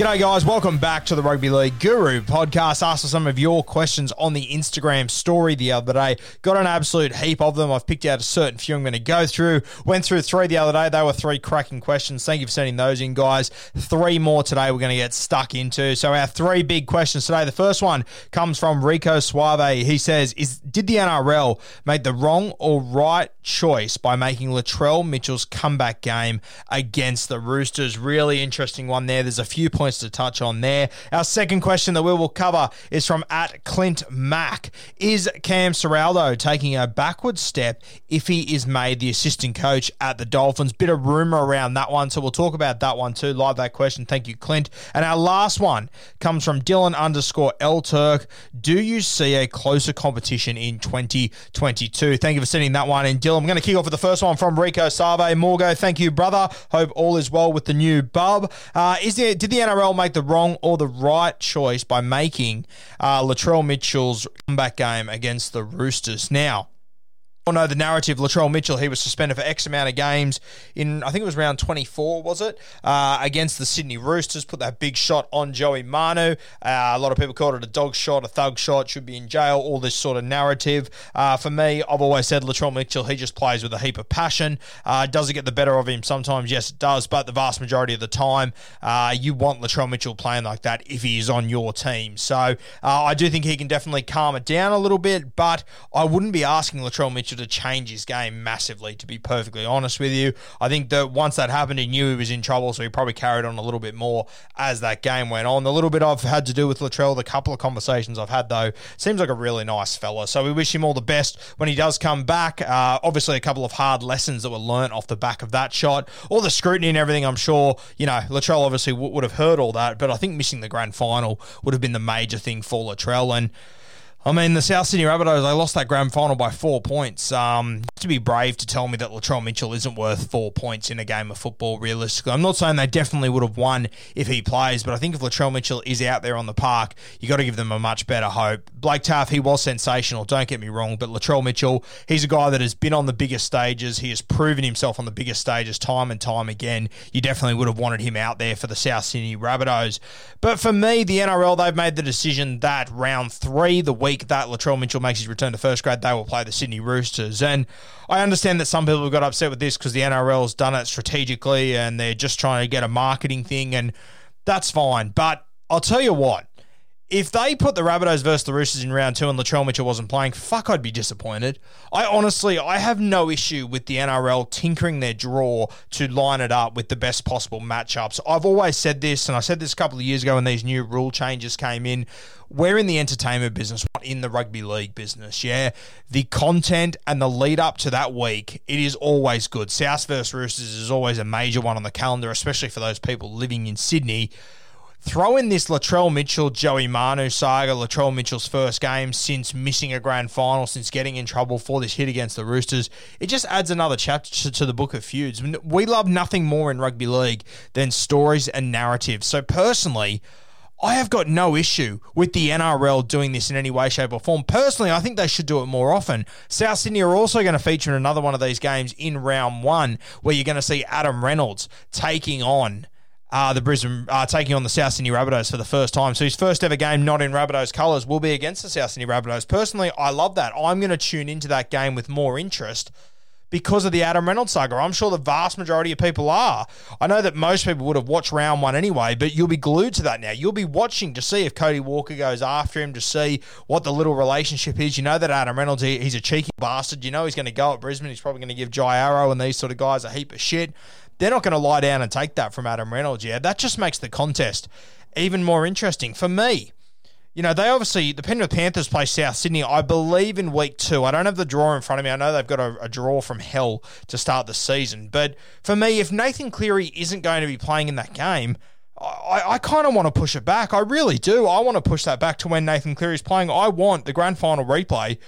G'day, guys. Welcome back to the Rugby League Guru podcast. Asked for some of your questions on the Instagram story the other day. Got an absolute heap of them. I've picked out a certain few I'm going to go through. Went through three the other day. They were three cracking questions. Thank you for sending those in, guys. Three more today we're going to get stuck into. So, our three big questions today. The first one comes from Rico Suave. He says, "Is Did the NRL make the wrong or right choice by making Latrell Mitchell's comeback game against the Roosters?" Really interesting one there. There's a few points to touch on there. Our second question that we will cover is from at Clint Mack. Is Cam Ciraldo taking a backward step if he is made the assistant coach at the Dolphins? Bit of rumor around that one, so we'll talk about that one too. Live that question. Thank you, Clint. And our last one comes from Dylan underscore L Turk. Do you see a closer competition in 2022? Thank you for sending that one in, Dylan. I'm going to kick off with the first one from Rico Save. Morgo, thank you, brother. Hope all is well with the new bub. Uh, is there, did the NRL make the wrong or the right choice by making uh, Latrell Mitchell's comeback game against the Roosters? Now, all know the narrative. Latrell Mitchell, he was suspended for X amount of games in, I think it was round 24, was it? Uh, against the Sydney Roosters. Put that big shot on Joey Manu. Uh, a lot of people called it a dog shot, a thug shot, should be in jail, all this sort of narrative. Uh, for me, I've always said Latrell Mitchell, he just plays with a heap of passion. Uh, does it get the better of him sometimes? Yes, it does. But the vast majority of the time, uh, you want Latrell Mitchell playing like that if he is on your team. So uh, I do think he can definitely calm it down a little bit, but I wouldn't be asking Latrell Mitchell to change his game massively, to be perfectly honest with you. I think that once that happened, he knew he was in trouble, so he probably carried on a little bit more as that game went on. The little bit I've had to do with Latrell, the couple of conversations I've had, though, seems like a really nice fella. So we wish him all the best when he does come back. Uh, obviously, a couple of hard lessons that were learnt off the back of that shot. All the scrutiny and everything, I'm sure, you know, Latrell obviously w- would have heard all that, but I think missing the grand final would have been the major thing for Latrell. And I mean, the South Sydney Rabbitohs, they lost that grand final by four points. Um, to be brave to tell me that Latrell Mitchell isn't worth four points in a game of football, realistically. I'm not saying they definitely would have won if he plays, but I think if Latrell Mitchell is out there on the park, you got to give them a much better hope. Blake Taaffe, he was sensational, don't get me wrong, but Latrell Mitchell, he's a guy that has been on the biggest stages. He has proven himself on the biggest stages time and time again. You definitely would have wanted him out there for the South Sydney Rabbitohs. But for me, the NRL, they've made the decision that round three, the week that Latrell Mitchell makes his return to first grade, they will play the Sydney Roosters. And I understand that some people have got upset with this because the NRL's done it strategically and they're just trying to get a marketing thing, and that's fine. But I'll tell you what. If they put the Rabbitohs versus the Roosters in round two and Latrell Mitchell wasn't playing, fuck, I'd be disappointed. I honestly, I have no issue with the NRL tinkering their draw to line it up with the best possible matchups. I've always said this, and I said this a couple of years ago when these new rule changes came in. We're in the entertainment business, not in the rugby league business. Yeah, the content and the lead up to that week, it is always good. South versus Roosters is always a major one on the calendar, especially for those people living in Sydney Throw in this Latrell Mitchell, Joey Manu saga, Latrell Mitchell's first game since missing a grand final, since getting in trouble for this hit against the Roosters. It just adds another chapter to the book of feuds. We love nothing more in rugby league than stories and narratives. So personally, I have got no issue with the NRL doing this in any way, shape, or form. Personally, I think they should do it more often. South Sydney are also going to feature in another one of these games in round one, where you're going to see Adam Reynolds taking on uh, the Brisbane uh, taking on the South Sydney Rabbitohs for the first time. So his first ever game not in Rabbitohs colours will be against the South Sydney Rabbitohs. Personally, I love that. I'm going to tune into that game with more interest because of the Adam Reynolds saga. I'm sure the vast majority of people are. I know that most people would have watched round one anyway, but you'll be glued to that now. You'll be watching to see if Cody Walker goes after him, to see what the little relationship is. You know that Adam Reynolds, he, he's a cheeky bastard. You know he's going to go at Brisbane. He's probably going to give Jai Arrow and these sort of guys a heap of shit. They're not going to lie down and take that from Adam Reynolds. Yeah, that just makes the contest even more interesting for me. You know, they obviously, the Penrith Panthers play South Sydney, I believe, in week two. I don't have the draw in front of me. I know they've got a, a, draw from hell to start the season. But for me, if Nathan Cleary isn't going to be playing in that game, I, I kind of want to push it back. I really do. I want to push that back to when Nathan Cleary is playing. I want the grand final replay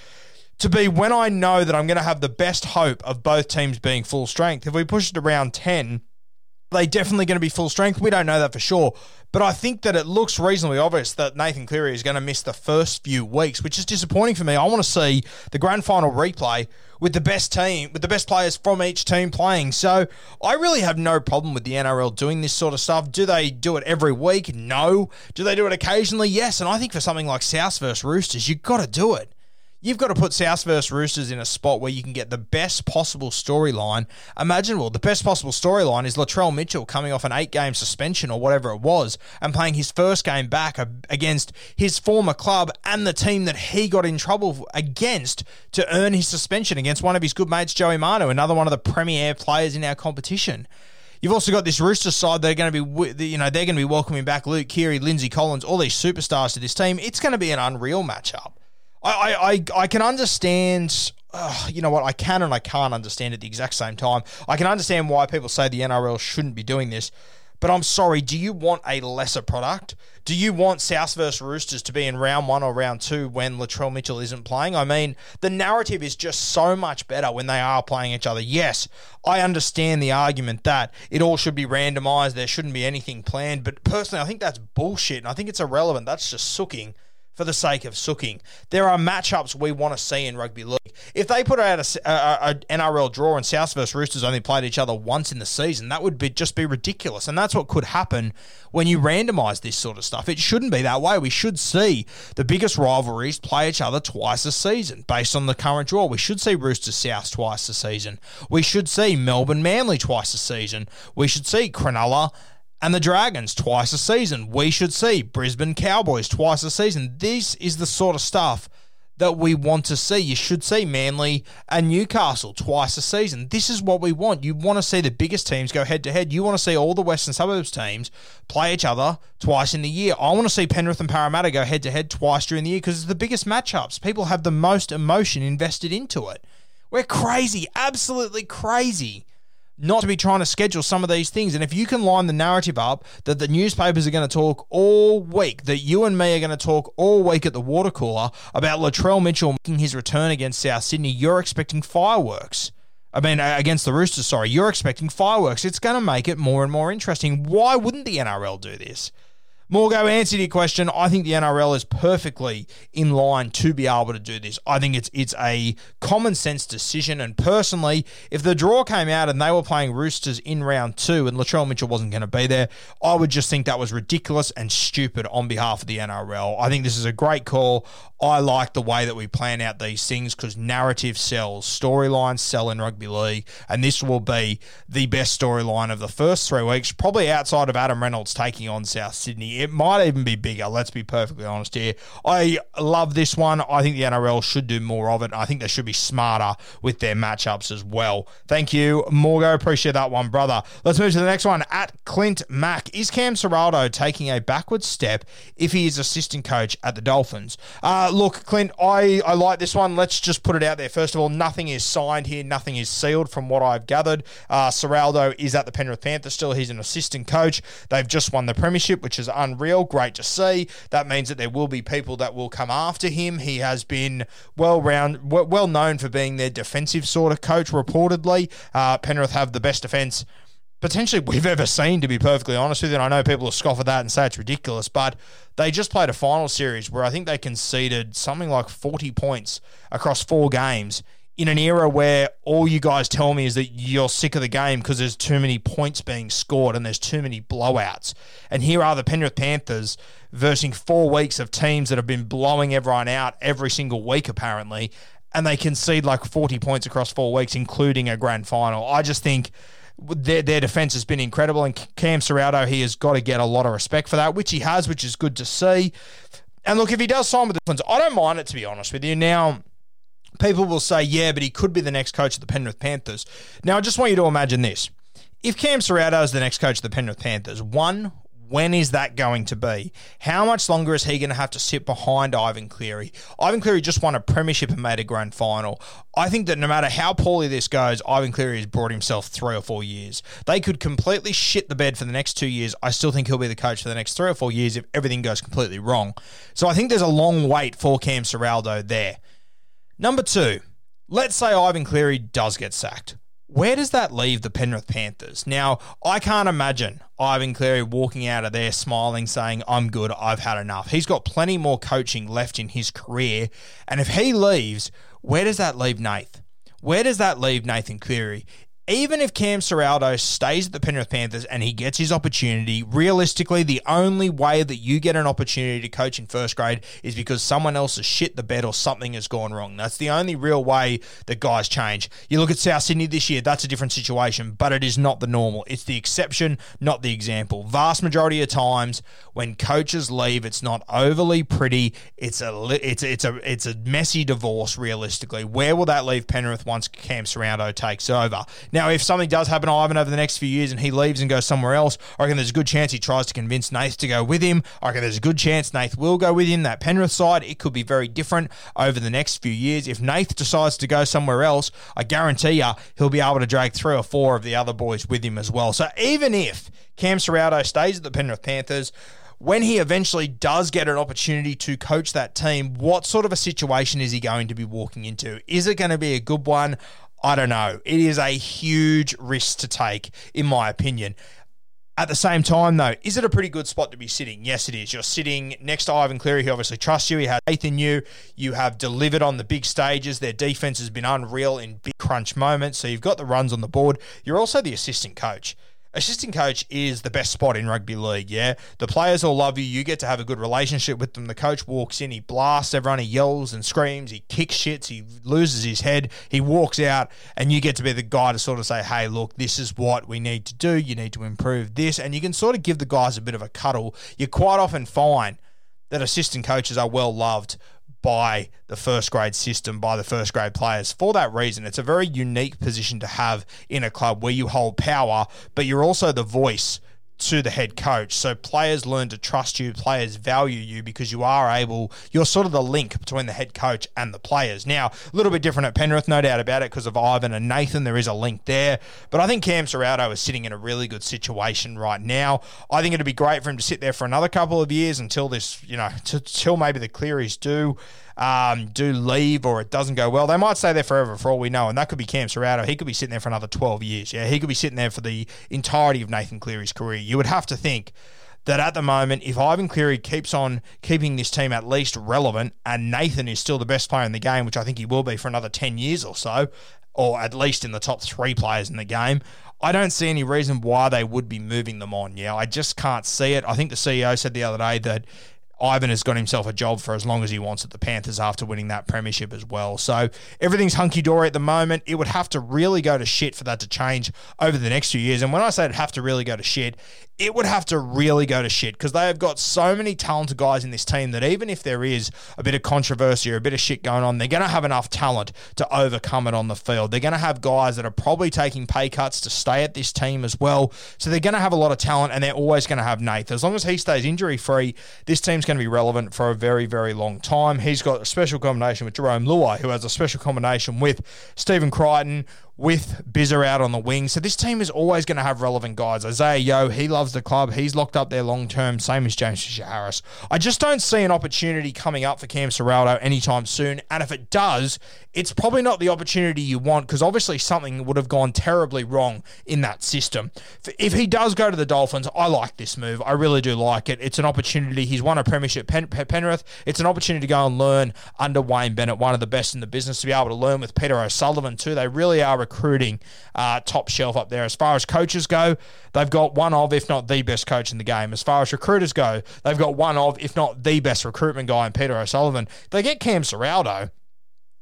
to be when I know that I'm going to have the best hope of both teams being full strength. If we push it around 10, they definitely going to be full strength? We don't know that for sure. But I think that it looks reasonably obvious that Nathan Cleary is going to miss the first few weeks, which is disappointing for me. I want to see the grand final replay with the best team, with the best players from each team playing. So I really have no problem with the NRL doing this sort of stuff. Do they do it every week? No. Do they do it occasionally? Yes. And I think for something like South versus Roosters, you've got to do it. You've got to put South versus Roosters in a spot where you can get the best possible storyline imaginable. The best possible storyline is Latrell Mitchell coming off an eight game suspension or whatever it was and playing his first game back against his former club and the team that he got in trouble against to earn his suspension against one of his good mates, Joey Manu, another one of the premier players in our competition. You've also got this Rooster side. They're going to be, you know, they're going to be welcoming back Luke Keary, Lindsay Collins, all these superstars to this team. It's going to be an unreal matchup. I, I, I can understand. Uh, you know what? I can and I can't understand at the exact same time. I can understand why people say the NRL shouldn't be doing this, but I'm sorry. Do you want a lesser product? Do you want South versus Roosters to be in round one or round two when Latrell Mitchell isn't playing? I mean, the narrative is just so much better when they are playing each other. Yes, I understand the argument that it all should be randomized. There shouldn't be anything planned, but personally, I think that's bullshit, and I think it's irrelevant. That's just sooking for the sake of sooking. There are matchups we want to see in rugby league. If they put out a, a, a, NRL draw and South versus Roosters only played each other once in the season, that would be just be ridiculous. And that's what could happen when you randomise this sort of stuff. It shouldn't be that way. We should see the biggest rivalries play each other twice a season based on the current draw. We should see Roosters South twice a season. We should see Melbourne Manly twice a season. We should see Cronulla and the Dragons twice a season. We should see Brisbane Cowboys twice a season. This is the sort of stuff that we want to see. You should see Manly and Newcastle twice a season. This is what we want. You want to see the biggest teams go head to head. You want to see all the Western Suburbs teams play each other twice in the year. I want to see Penrith and Parramatta go head to head twice during the year because it's the biggest matchups. People have the most emotion invested into it. We're crazy, absolutely crazy not to be trying to schedule some of these things. And if you can line the narrative up that the newspapers are going to talk all week, that you and me are going to talk all week at the water cooler about Latrell Mitchell making his return against South Sydney, you're expecting fireworks. I mean, against the Roosters, sorry, you're expecting fireworks. It's going to make it more and more interesting. Why wouldn't the NRL do this? Morgo, answer to your question. I think the NRL is perfectly in line to be able to do this. I think it's it's a common sense decision. And personally, if the draw came out and they were playing Roosters in round two and Latrell Mitchell wasn't going to be there, I would just think that was ridiculous and stupid on behalf of the NRL. I think this is a great call. I like the way that we plan out these things because narrative sells, storylines sell in rugby league, and this will be the best storyline of the first three weeks, probably outside of Adam Reynolds taking on South Sydney. It might even be bigger, let's be perfectly honest here. I love this one. I think the NRL should do more of it. I think they should be smarter with their matchups as well. Thank you, Morgo. Appreciate that one, brother. Let's move to the next one. At Clint Mack. Is Cam Ciraldo taking a backward step if he is assistant coach at the Dolphins? Uh, look, Clint, I, I like this one. Let's just put it out there. First of all, nothing is signed here, nothing is sealed from what I've gathered. Uh, Ciraldo is at the Penrith Panthers still. He's an assistant coach. They've just won the Premiership, which is un unreal. Great to see. That means that there will be people that will come after him. He has been well round, well known for being their defensive sort of coach. Reportedly, uh, Penrith have the best defense potentially we've ever seen, to be perfectly honest with you. And I know people will scoff at that and say it's ridiculous, but they just played a final series where I think they conceded something like 40 points across four games in an era where all you guys tell me is that you're sick of the game because there's too many points being scored and there's too many blowouts. And here are the Penrith Panthers versing four weeks of teams that have been blowing everyone out every single week, apparently. And they concede like 40 points across four weeks, including a grand final. I just think their, their defense has been incredible. And Cam Ciraldo, he has got to get a lot of respect for that, which he has, which is good to see. And look, if he does sign with the Twins, I don't mind it, to be honest with you. Now, people will say, yeah, but he could be the next coach of the Penrith Panthers. Now, I just want you to imagine this. If Cam Ciraldo is the next coach of the Penrith Panthers, one, when is that going to be? How much longer is he going to have to sit behind Ivan Cleary? Ivan Cleary just won a premiership and made a grand final. I think that no matter how poorly this goes, Ivan Cleary has brought himself three or four years. They could completely shit the bed for the next two years. I still think he'll be the coach for the next three or four years if everything goes completely wrong. So I think there's a long wait for Cam Ciraldo there. Number two, let's say Ivan Cleary does get sacked. Where does that leave the Penrith Panthers? Now, I can't imagine Ivan Cleary walking out of there smiling, saying, I'm good, I've had enough. He's got plenty more coaching left in his career. And if he leaves, where does that leave Nath? Where does that leave Nathan Cleary? Even if Cam Ciraldo stays at the Penrith Panthers and he gets his opportunity, realistically, the only way that you get an opportunity to coach in first grade is because someone else has shit the bed or something has gone wrong. That's the only real way that guys change. You look at South Sydney this year, that's a different situation, but it is not the normal. It's the exception, not the example. Vast majority of times when coaches leave, it's not overly pretty. It's a it's it's a it's a messy divorce. Realistically, where will that leave Penrith once Cam Ciraldo takes over? Now, if something does happen to Ivan over the next few years and he leaves and goes somewhere else, I reckon there's a good chance he tries to convince Nath to go with him. I reckon there's a good chance Nath will go with him. That Penrith side, it could be very different over the next few years. If Nath decides to go somewhere else, I guarantee you he'll be able to drag three or four of the other boys with him as well. So even if Cam Ciraldo stays at the Penrith Panthers, when he eventually does get an opportunity to coach that team, what sort of a situation is he going to be walking into? Is it going to be a good one? I don't know. It is a huge risk to take, in my opinion. At the same time, though, is it a pretty good spot to be sitting? Yes, it is. You're sitting next to Ivan Cleary, who obviously trusts you. He has faith in you. You have delivered on the big stages. Their defense has been unreal in big crunch moments. So you've got the runs on the board. You're also the assistant coach assistant coach is the best spot in rugby league. Yeah, the players all love you. You get to have a good relationship with them. The coach walks in, he blasts everyone, he yells and screams, he kicks shits, he loses his head, he walks out, and you get to be the guy to sort of say, "Hey, look, this is what we need to do. You need to improve this," and you can sort of give the guys a bit of a cuddle. You quite often find that assistant coaches are well loved by the first grade system, by the first grade players. For that reason, it's a very unique position to have in a club where you hold power, but you're also the voice to the head coach. So players learn to trust you, players value you because you are able, you're sort of the link between the head coach and the players. Now, a little bit different at Penrith, no doubt about it, because of Ivan and Nathan. There is a link there. But I think Cam Ciraldo is sitting in a really good situation right now. I think it'd be great for him to sit there for another couple of years until this, you know, until maybe the Clearys do um, do leave or it doesn't go well, they might stay there forever for all we know. And that could be Cam Ciraldo. He could be sitting there for another 12 years. Yeah, he could be sitting there for the entirety of Nathan Cleary's career. You would have to think that at the moment, if Ivan Cleary keeps on keeping this team at least relevant and Nathan is still the best player in the game, which I think he will be for another 10 years or so, or at least in the top three players in the game, I don't see any reason why they would be moving them on. Yeah, I just can't see it. I think the CEO said the other day that Ivan has got himself a job for as long as he wants at the Panthers after winning that premiership as well. So everything's hunky dory at the moment. It would have to really go to shit for that to change over the next few years. And when I say it'd have to really go to shit, it would have to really go to shit because they have got so many talented guys in this team that even if there is a bit of controversy or a bit of shit going on, they're going to have enough talent to overcome it on the field. They're going to have guys that are probably taking pay cuts to stay at this team as well. So they're going to have a lot of talent and they're always going to have Nath. As long as he stays injury free, this team's going to be relevant for a very, very long time. He's got a special combination with Jarome Luai, who has a special combination with Stephen Crichton with Bizzer out on the wing. So this team is always going to have relevant guys. Isaah Yeo, he loves the club. He's locked up there long term, same as James Fisher Harris. I just don't see an opportunity coming up for Cam Ciraldo anytime soon. And if it does, it's probably not the opportunity you want because obviously something would have gone terribly wrong in that system. If he does go to the Dolphins, I like this move. I really do like it. It's an opportunity. He's won a premiership Pen- Penrith. It's an opportunity to go and learn under Wayne Bennett, one of the best in the business, to be able to learn with Peter O'Sullivan too. They really are recruiting uh, top shelf up there. As far as coaches go, they've got one of, if not the best coach in the game. As far as recruiters go, they've got one of, if not the best recruitment guy in Peter O'Sullivan. They get Cam Ciraldo.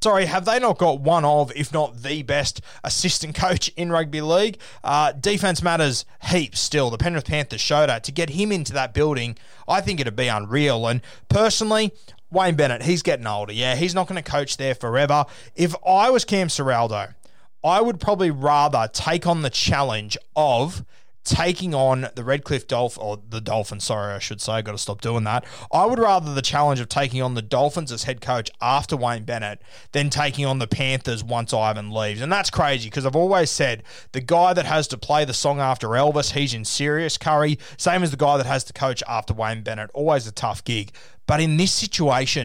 Sorry, have they not got one of, if not the best assistant coach in rugby league? Uh, defense matters heaps still. The Penrith Panthers showed that. To get him into that building, I think it'd be unreal. And personally, Wayne Bennett, he's getting older. Yeah, he's not going to coach there forever. If I was Cam Ciraldo, I would probably rather take on the challenge of taking on the Redcliffe Dolphin or the Dolphins, sorry, I should say, I've got to stop doing that. I would rather the challenge of taking on the Dolphins as head coach after Wayne Bennett than taking on the Panthers once Ivan leaves. And that's crazy because I've always said the guy that has to play the song after Elvis, he's in serious curry. Same as the guy that has to coach after Wayne Bennett. Always a tough gig. But in this situation,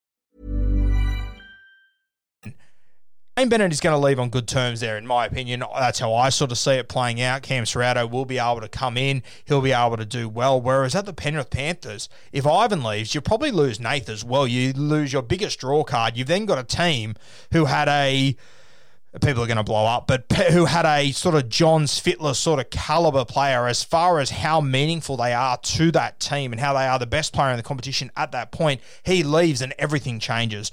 Bennett is going to leave on good terms there, in my opinion. That's how I sort of see it playing out. Cam Ciraldo will be able to come in. He'll be able to do well. Whereas at the Penrith Panthers, if Ivan leaves, you probably lose Nath as well. You lose your biggest draw card. You've then got a team who had a people are going to blow up, but who had a sort of John Fittler sort of caliber player as far as how meaningful they are to that team and how they are the best player in the competition at that point. He leaves and everything changes.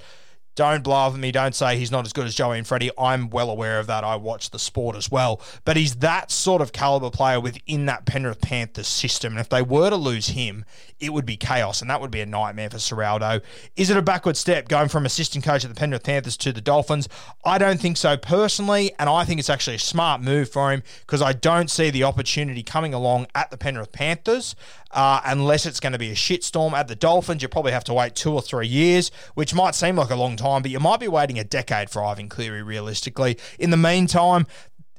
Don't at me. Don't say he's not as good as Joey and Freddie. I'm well aware of that. I watch the sport as well. But he's that sort of caliber player within that Penrith Panthers system. And if they were to lose him, it would be chaos. And that would be a nightmare for Ciraldo. Is it a backward step going from assistant coach at the Penrith Panthers to the Dolphins? I don't think so personally. And I think it's actually a smart move for him because I don't see the opportunity coming along at the Penrith Panthers uh, unless it's going to be a shitstorm at the Dolphins. You probably have to wait two or three years, which might seem like a long time, but you might be waiting a decade for Ivan Cleary, realistically. In the meantime,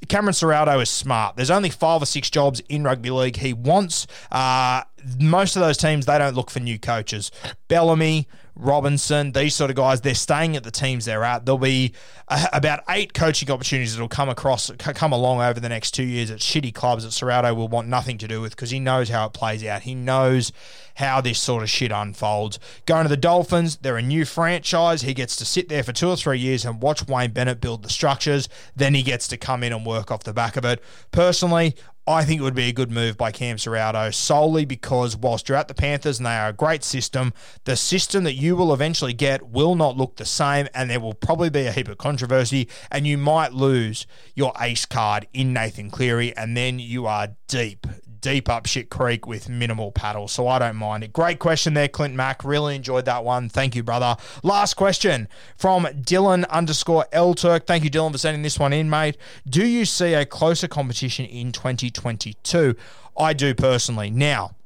Cameron Ciraldo is smart. There's only five or six jobs in rugby league he wants. Uh, most of those teams, they don't look for new coaches. Bellamy, Robinson, these sort of guys, they're staying at the teams they're at. There'll be uh, about eight coaching opportunities that'll come across, come along over the next two years at shitty clubs that Ciraldo will want nothing to do with because he knows how it plays out. He knows how this sort of shit unfolds. Going to the Dolphins, they're a new franchise. He gets to sit there for two or three years and watch Wayne Bennett build the structures. Then he gets to come in and work off the back of it. Personally, I think it would be a good move by Cam Ciraldo solely because whilst you're at the Panthers and they are a great system, the system that you will eventually get will not look the same and there will probably be a heap of controversy and you might lose your ace card in Nathan Cleary and then you are deep, deep up shit creek with minimal paddle. So I don't mind it. Great question there, Clint Mack. Really enjoyed that one. Thank you, brother. Last question from Dylan underscore L Turk. Thank you, Dylan, for sending this one in, mate. Do you see a closer competition in 2022? I do personally. Now,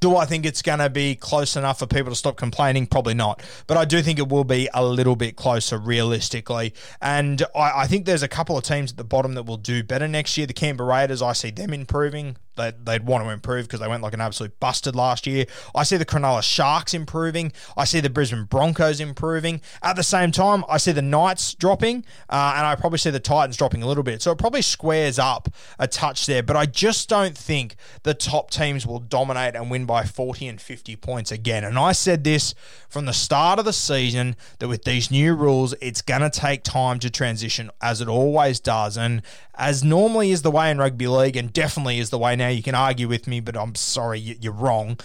do I think it's going to be close enough for people to stop complaining? Probably not. But I do think it will be a little bit closer realistically. And I, I, think there's a couple of teams at the bottom that will do better next year. The Canberra Raiders, I see them improving they'd, they'd want to improve because they went like an absolute busted last year. I see the Cronulla Sharks improving. I see the Brisbane Broncos improving. At the same time, I see the Knights dropping, uh, and I probably see the Titans dropping a little bit. So it probably squares up a touch there. But I just don't think the top teams will dominate and win by 40 and 50 points again. And I said this from the start of the season that with these new rules, it's going to take time to transition, as it always does. And as normally is the way in rugby league, and definitely is the way now. You can argue with me, but I'm sorry, you're wrong.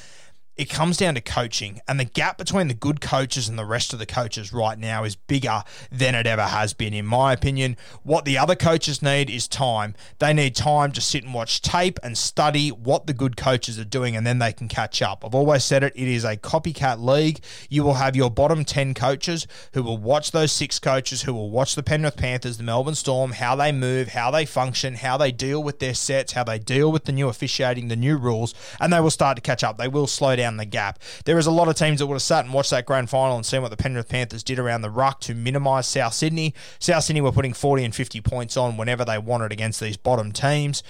It comes down to coaching, and the gap between the good coaches and the rest of the coaches right now is bigger than it ever has been, in my opinion. What the other coaches need is time. They need time to sit and watch tape and study what the good coaches are doing, and then they can catch up. I've always said it, it is a copycat league. You will have your bottom 10 coaches who will watch those six coaches, who will watch the Penrith Panthers, the Melbourne Storm, how they move, how they function, how they deal with their sets, how they deal with the new officiating, the new rules, and they will start to catch up. They will slow down the gap. There is a lot of teams that would have sat and watched that grand final and seen what the Penrith Panthers did around the ruck to minimise South Sydney. South Sydney were putting 40 and 50 points on whenever they wanted against these bottom teams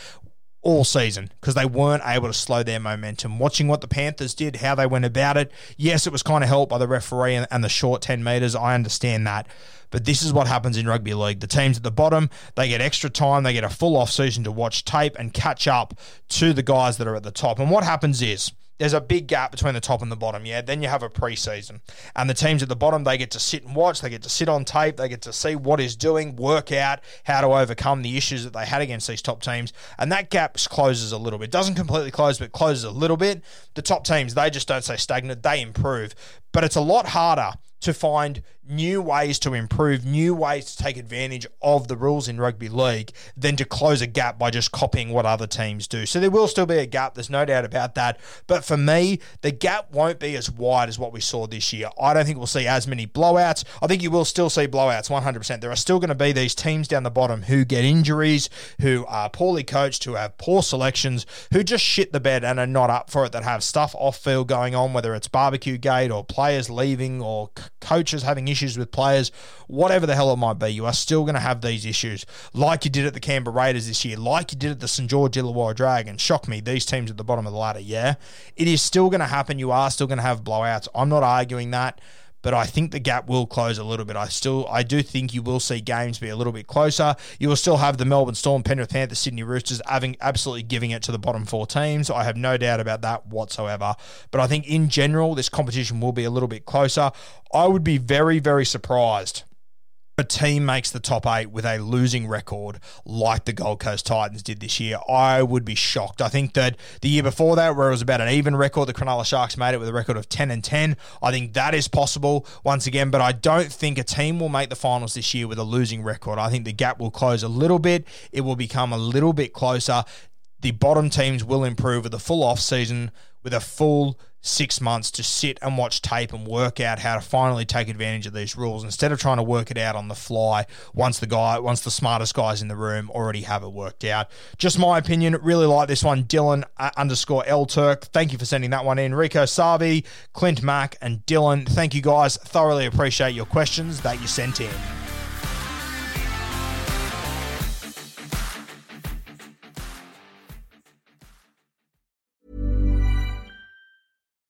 all season because they weren't able to slow their momentum. Watching what the Panthers did, how they went about it, yes, it was kind of helped by the referee and, and, the short 10 metres. I understand that. But this is what happens in rugby league. The teams at the bottom, they get extra time, they get a full off season to watch tape and catch up to the guys that are at the top. And what happens is there's a big gap between the top and the bottom. Yeah, then you have a preseason, and the teams at the bottom they get to sit and watch. They get to sit on tape. They get to see what is doing, work out how to overcome the issues that they had against these top teams, and that gap closes a little bit. Doesn't completely close, but closes a little bit. The top teams they just don't stay stagnant. They improve, but it's a lot harder to find new ways to improve, new ways to take advantage of the rules in rugby league than to close a gap by just copying what other teams do. So there will still be a gap, there's no doubt about that. But for me, the gap won't be as wide as what we saw this year. I don't think we'll see as many blowouts. I think you will still see blowouts 100%. There are still going to be these teams down the bottom who get injuries, who are poorly coached, who have poor selections, who just shit the bed and are not up for it, that have stuff off field going on, whether it's barbecue gate or players leaving or coaches having issues with players, whatever the hell it might be, you are still going to have these issues, like you did at the Canberra Raiders this year, like you did at the St George Illawarra Dragons. Shock me, these teams at the bottom of the ladder, yeah. It is still going to happen. You are still going to have blowouts. I'm not arguing that but I think the gap will close a little bit. I still, I do think you will see games be a little bit closer. You will still have the Melbourne Storm, Penrith Panthers, Sydney Roosters having absolutely giving it to the bottom four teams. I have no doubt about that whatsoever. But I think in general, this competition will be a little bit closer. I would be very, very surprised a team makes the top eight with a losing record like the Gold Coast Titans did this year, I would be shocked. I think that the year before that, where it was about an even record, the Cronulla Sharks made it with a record of 10 and 10. I think that is possible once again, but I don't think a team will make the finals this year with a losing record. I think the gap will close a little bit. It will become a little bit closer. The bottom teams will improve with a full off season, with a full six months to sit and watch tape and work out how to finally take advantage of these rules instead of trying to work it out on the fly once the guy once the smartest guys in the room already have it worked out. Just my opinion. Really like this one. Dylan uh, underscore l turk. Thank you for sending that one in. Rico savi clint mack and dylan. Thank you guys. Thoroughly appreciate your questions that you sent in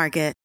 Market.